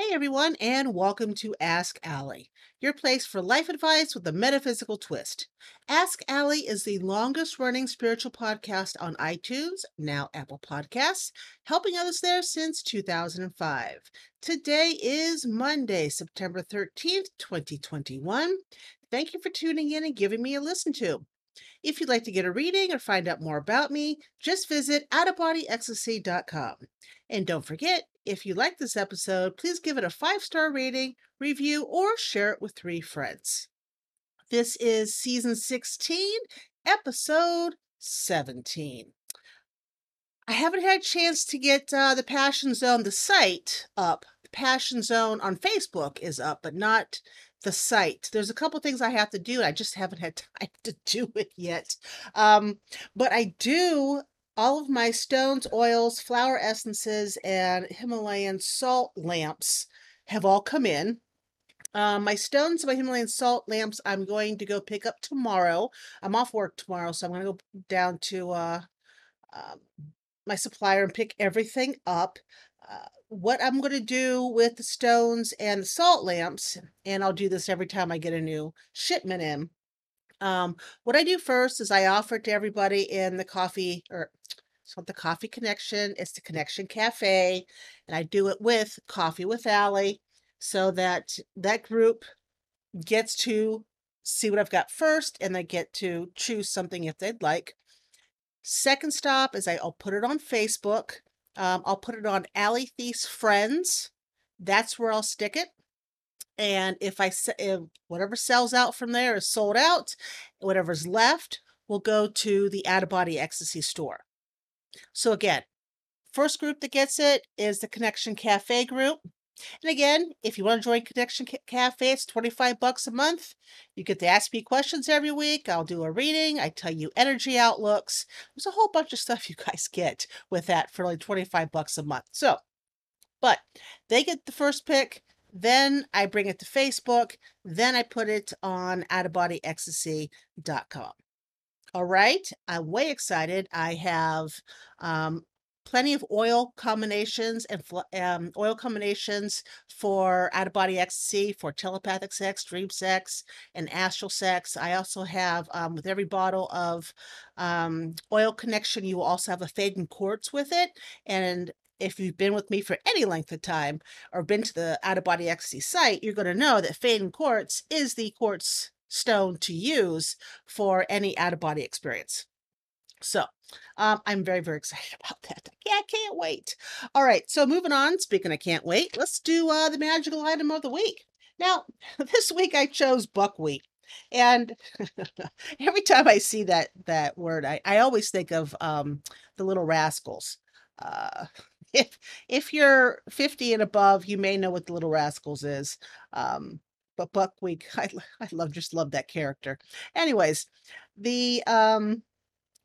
Hey everyone, and welcome to Ask Allie, your place for life advice with a metaphysical twist. Ask Allie is the longest running spiritual podcast on iTunes, now Apple Podcasts, helping others there since 2005. Today is Monday, September 13th, 2021. Thank you for tuning in and giving me a listen to. If you'd like to get a reading or find out more about me, just visit outofbodyecstasy.com. And don't forget, if you like this episode, please give it a five star rating, review, or share it with three friends. This is season 16, episode 17. I haven't had a chance to get uh, the Passion Zone, the site, up. The Passion Zone on Facebook is up, but not the site. There's a couple things I have to do. I just haven't had time to do it yet. Um, but I do all of my stones, oils, flower essences, and Himalayan salt lamps have all come in. Um, my stones, my Himalayan salt lamps, I'm going to go pick up tomorrow. I'm off work tomorrow, so I'm going to go down to uh, um, my supplier and pick everything up. Uh, what I'm going to do with the stones and the salt lamps, and I'll do this every time I get a new shipment in. Um, what I do first is I offer it to everybody in the coffee or not the Coffee Connection, is the Connection Cafe, and I do it with Coffee with Allie so that that group gets to see what I've got first and they get to choose something if they'd like. Second stop is I'll put it on Facebook um, I'll put it on Allie Thief's Friends. That's where I'll stick it. And if I if whatever sells out from there is sold out, whatever's left will go to the Out of Body Ecstasy store. So again, first group that gets it is the Connection Cafe group. And again, if you want to join Connection Cafe, it's 25 bucks a month. You get to ask me questions every week. I'll do a reading. I tell you energy outlooks. There's a whole bunch of stuff you guys get with that for like 25 bucks a month. So, but they get the first pick. Then I bring it to Facebook. Then I put it on outofbodyecstasy.com. All right. I'm way excited. I have um, plenty of oil combinations and um, oil combinations for out of body ecstasy, for telepathic sex, dream sex, and astral sex. I also have, um, with every bottle of um, oil connection, you will also have a Faden quartz with it. And if you've been with me for any length of time or been to the out of body ecstasy site, you're going to know that Faden quartz is the quartz stone to use for any out of body experience. So um, I'm very, very excited about that. Yeah, I can't wait. All right, so moving on. Speaking of can't wait, let's do uh, the magical item of the week. Now, this week I chose buckwheat. And every time I see that that word, I, I always think of um, the little rascals. Uh, if if you're 50 and above, you may know what the little rascals is. Um, but buckwheat, I, I love just love that character. Anyways, the um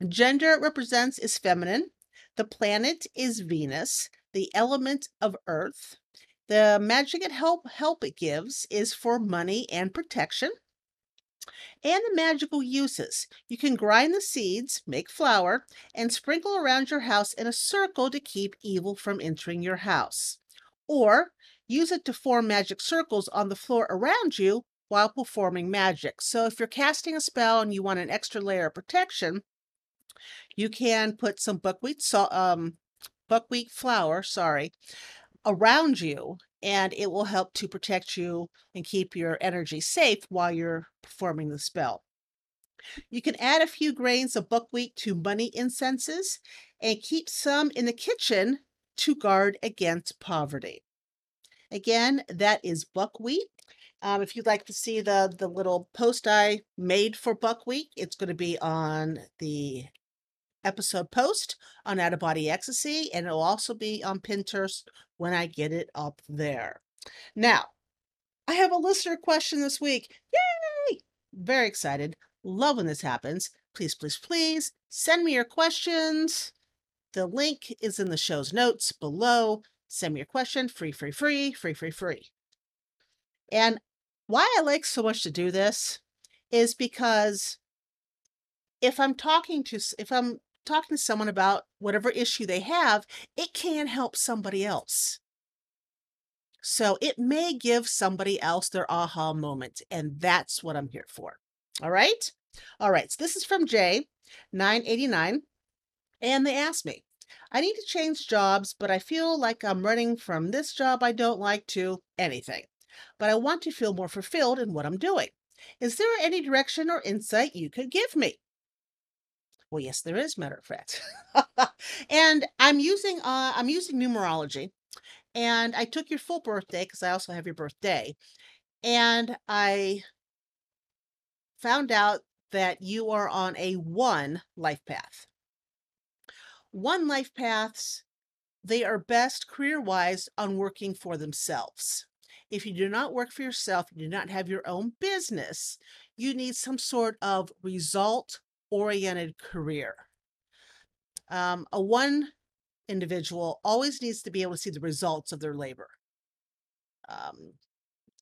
Gender it represents is feminine. The planet is Venus, the element of Earth. The magic and help help it gives is for money and protection. And the magical uses. You can grind the seeds, make flour, and sprinkle around your house in a circle to keep evil from entering your house. Or use it to form magic circles on the floor around you while performing magic. So if you're casting a spell and you want an extra layer of protection, you can put some buckwheat salt, um, buckwheat flour, sorry, around you, and it will help to protect you and keep your energy safe while you're performing the spell. You can add a few grains of buckwheat to money incenses and keep some in the kitchen to guard against poverty. Again, that is buckwheat. Um, if you'd like to see the the little post I made for buckwheat, it's going to be on the episode post on Out of Body Ecstasy, and it'll also be on Pinterest when I get it up there. Now, I have a listener question this week. Yay! Very excited. Love when this happens. Please, please, please send me your questions. The link is in the show's notes below. Send me your question free, free, free, free, free, free. And why I like so much to do this is because if I'm talking to, if I'm talking to someone about whatever issue they have, it can help somebody else. So it may give somebody else their aha moment, and that's what I'm here for. All right? All right. So this is from Jay, 989. And they asked me, I need to change jobs, but I feel like I'm running from this job I don't like to anything. But I want to feel more fulfilled in what I'm doing. Is there any direction or insight you could give me? Well, yes, there is, matter of fact. and I'm using uh I'm using numerology. And I took your full birthday because I also have your birthday. And I found out that you are on a one life path. One life paths, they are best career wise on working for themselves. If you do not work for yourself, you do not have your own business, you need some sort of result oriented career. Um, a one individual always needs to be able to see the results of their labor. Um,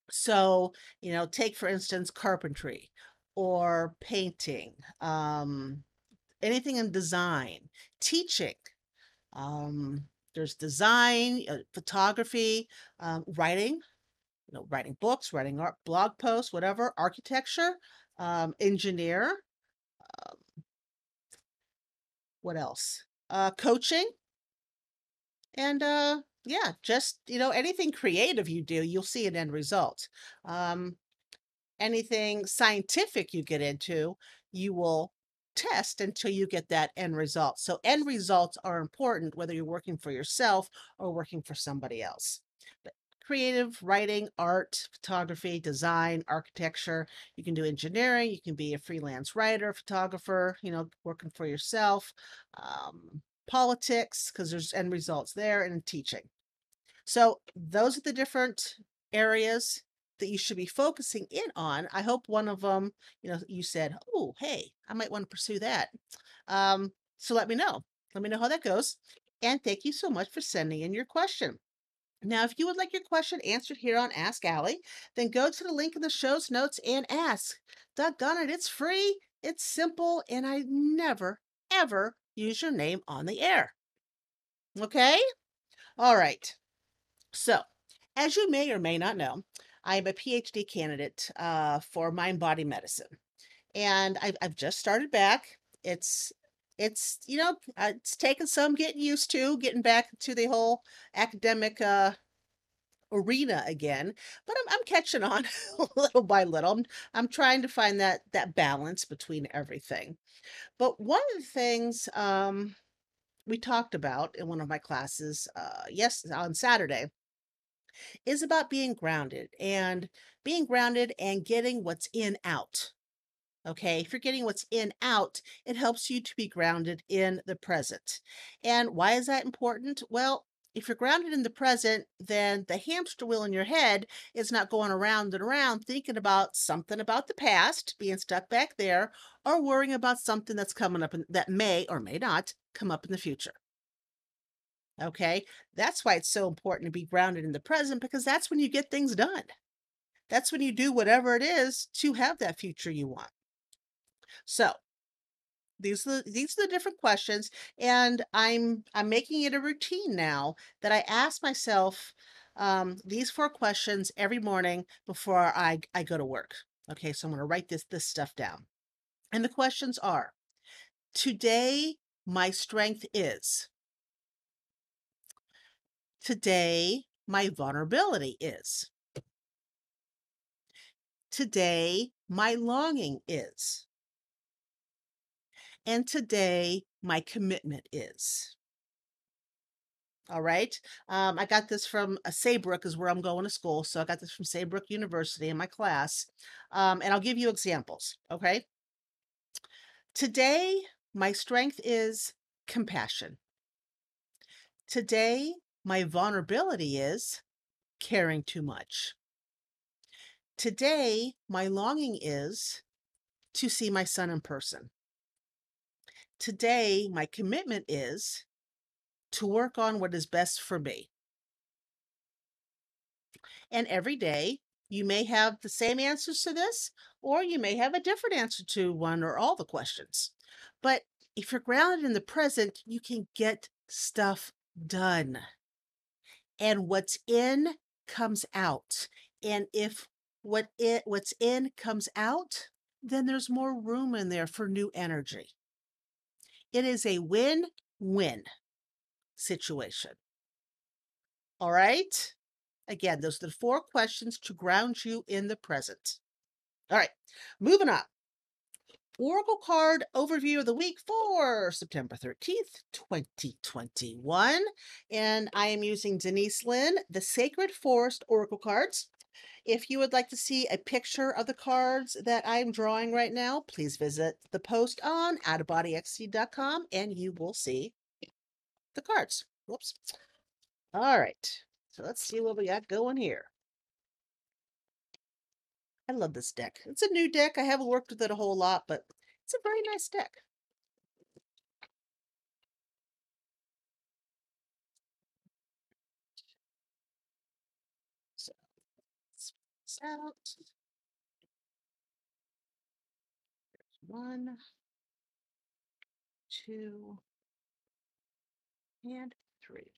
so, you know, take for instance carpentry or painting, um, anything in design, teaching. Um, there's design, uh, photography, um, writing, you know, writing books, writing art, blog posts, whatever, architecture, um, engineer. Um, what else? Uh, coaching. And uh, yeah, just you know, anything creative you do, you'll see an end result. Um, anything scientific you get into, you will test until you get that end result. So end results are important whether you're working for yourself or working for somebody else. But creative writing, art, photography, design, architecture, you can do engineering, you can be a freelance writer, photographer, you know, working for yourself. Um, politics because there's end results there and teaching. So those are the different areas that you should be focusing in on. I hope one of them, you know, you said, "Oh, hey, I might want to pursue that." Um, so let me know. Let me know how that goes. And thank you so much for sending in your question. Now, if you would like your question answered here on Ask Allie, then go to the link in the show's notes and ask. Doggone it, it's free, it's simple, and I never, ever use your name on the air. Okay? All right. So, as you may or may not know, I am a PhD candidate uh, for mind body medicine. And I've, I've just started back. It's it's you know uh, it's taken some getting used to getting back to the whole academic uh, arena again but I'm, I'm catching on little by little I'm, I'm trying to find that that balance between everything but one of the things um, we talked about in one of my classes, uh, yes, on Saturday, is about being grounded and being grounded and getting what's in out. Okay, if you're getting what's in out, it helps you to be grounded in the present. And why is that important? Well, if you're grounded in the present, then the hamster wheel in your head is not going around and around thinking about something about the past, being stuck back there, or worrying about something that's coming up in, that may or may not come up in the future. Okay, that's why it's so important to be grounded in the present because that's when you get things done. That's when you do whatever it is to have that future you want. So, these are the, these are the different questions and i'm i'm making it a routine now that i ask myself um, these four questions every morning before i i go to work okay so i'm going to write this this stuff down and the questions are today my strength is today my vulnerability is today my longing is and today, my commitment is. All right. Um, I got this from uh, Saybrook, is where I'm going to school. So I got this from Saybrook University in my class. Um, and I'll give you examples. Okay. Today, my strength is compassion. Today, my vulnerability is caring too much. Today, my longing is to see my son in person today, my commitment is to work on what is best for me. And every day, you may have the same answers to this, or you may have a different answer to one or all the questions. But if you're grounded in the present, you can get stuff done. And what's in comes out. And if what it what's in comes out, then there's more room in there for new energy. It is a win-win situation. All right? Again, those are the four questions to ground you in the present. All right, moving on. Oracle card overview of the week for September 13th, 2021. And I am using Denise Linn, the Sacred Forest Oracle cards. If you would like to see a picture of the cards that I'm drawing right now, please visit the post on outofbodyecstasy.com and you will see the cards. Whoops. All right. So let's see what we got going here. I love this deck. It's a new deck. I haven't worked with it a whole lot, but it's a very nice deck. So out. There's one, two, and three.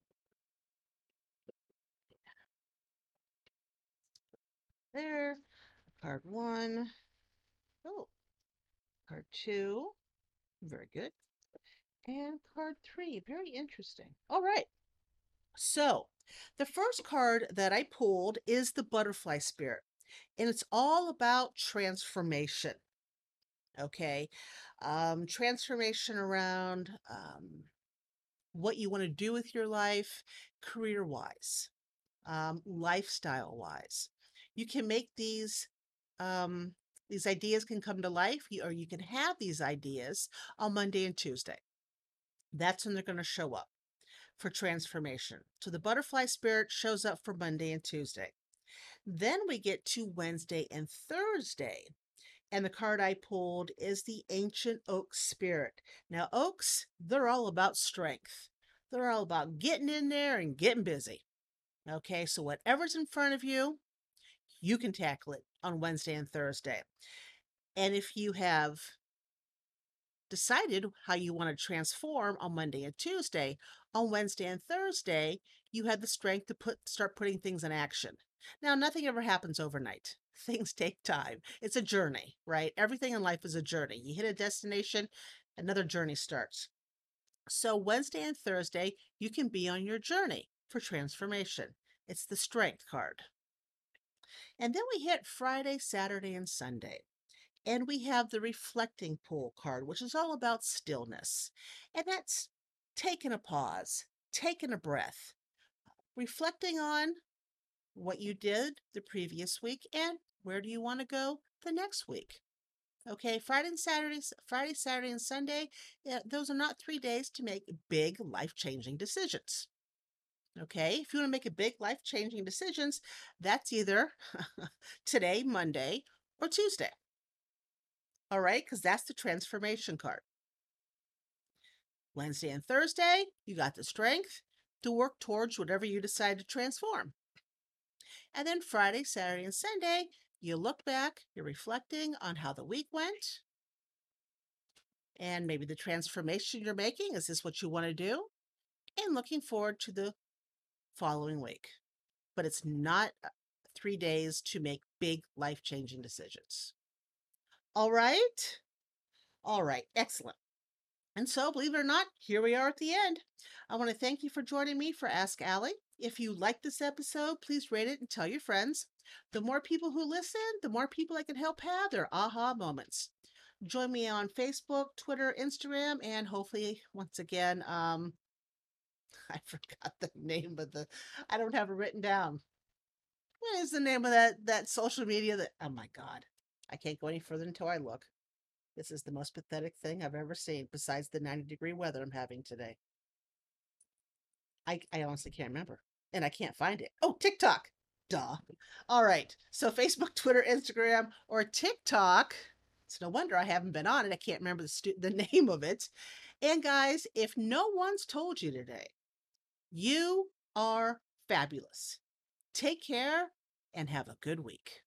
There. Card one. Oh, card two. Very good. And card three. Very interesting. All right. So, the first card that I pulled is the Butterfly Spirit, and it's all about transformation. Okay. Um, transformation around um, what you want to do with your life, career wise, um, lifestyle wise. You can make these um, these ideas can come to life, or you can have these ideas on Monday and Tuesday. That's when they're going to show up for transformation. So the butterfly spirit shows up for Monday and Tuesday. Then we get to Wednesday and Thursday. And the card I pulled is the Ancient Oak Spirit. Now, oaks, they're all about strength. They're all about getting in there and getting busy. Okay, so whatever's in front of you, you can tackle it on Wednesday and Thursday. And if you have decided how you want to transform on Monday and Tuesday, on Wednesday and Thursday, you have the strength to put start putting things in action. Now, nothing ever happens overnight. Things take time. It's a journey, right? Everything in life is a journey. You hit a destination, another journey starts. So, Wednesday and Thursday, you can be on your journey for transformation. It's the strength card. And then we hit Friday, Saturday, and Sunday. And we have the reflecting pool card, which is all about stillness. And that's taking a pause, taking a breath, reflecting on what you did the previous week and where do you want to go the next week. Okay, Friday and Saturday, Friday, Saturday, and Sunday, yeah, those are not three days to make big life changing decisions. Okay, if you want to make a big life changing decisions, that's either today, Monday, or Tuesday. All right, because that's the transformation card. Wednesday and Thursday, you got the strength to work towards whatever you decide to transform. And then Friday, Saturday, and Sunday, you look back, you're reflecting on how the week went, and maybe the transformation you're making. Is this what you want to do? And looking forward to the following week. But it's not uh, three days to make big life changing decisions. All right. All right. Excellent. And so, believe it or not, here we are at the end. I want to thank you for joining me for Ask Allie. If you like this episode, please rate it and tell your friends. The more people who listen, the more people I can help have their aha moments. Join me on Facebook, Twitter, Instagram, and hopefully, once again, um, I forgot the name of the. I don't have it written down. What is the name of that that social media that? Oh my god, I can't go any further until I look. This is the most pathetic thing I've ever seen, besides the ninety degree weather I'm having today. I I honestly can't remember, and I can't find it. Oh, TikTok. Duh. All right. So Facebook, Twitter, Instagram, or TikTok. It's no wonder I haven't been on it. I can't remember the stu- the name of it. And guys, if no one's told you today you are fabulous. Take care and have a good week.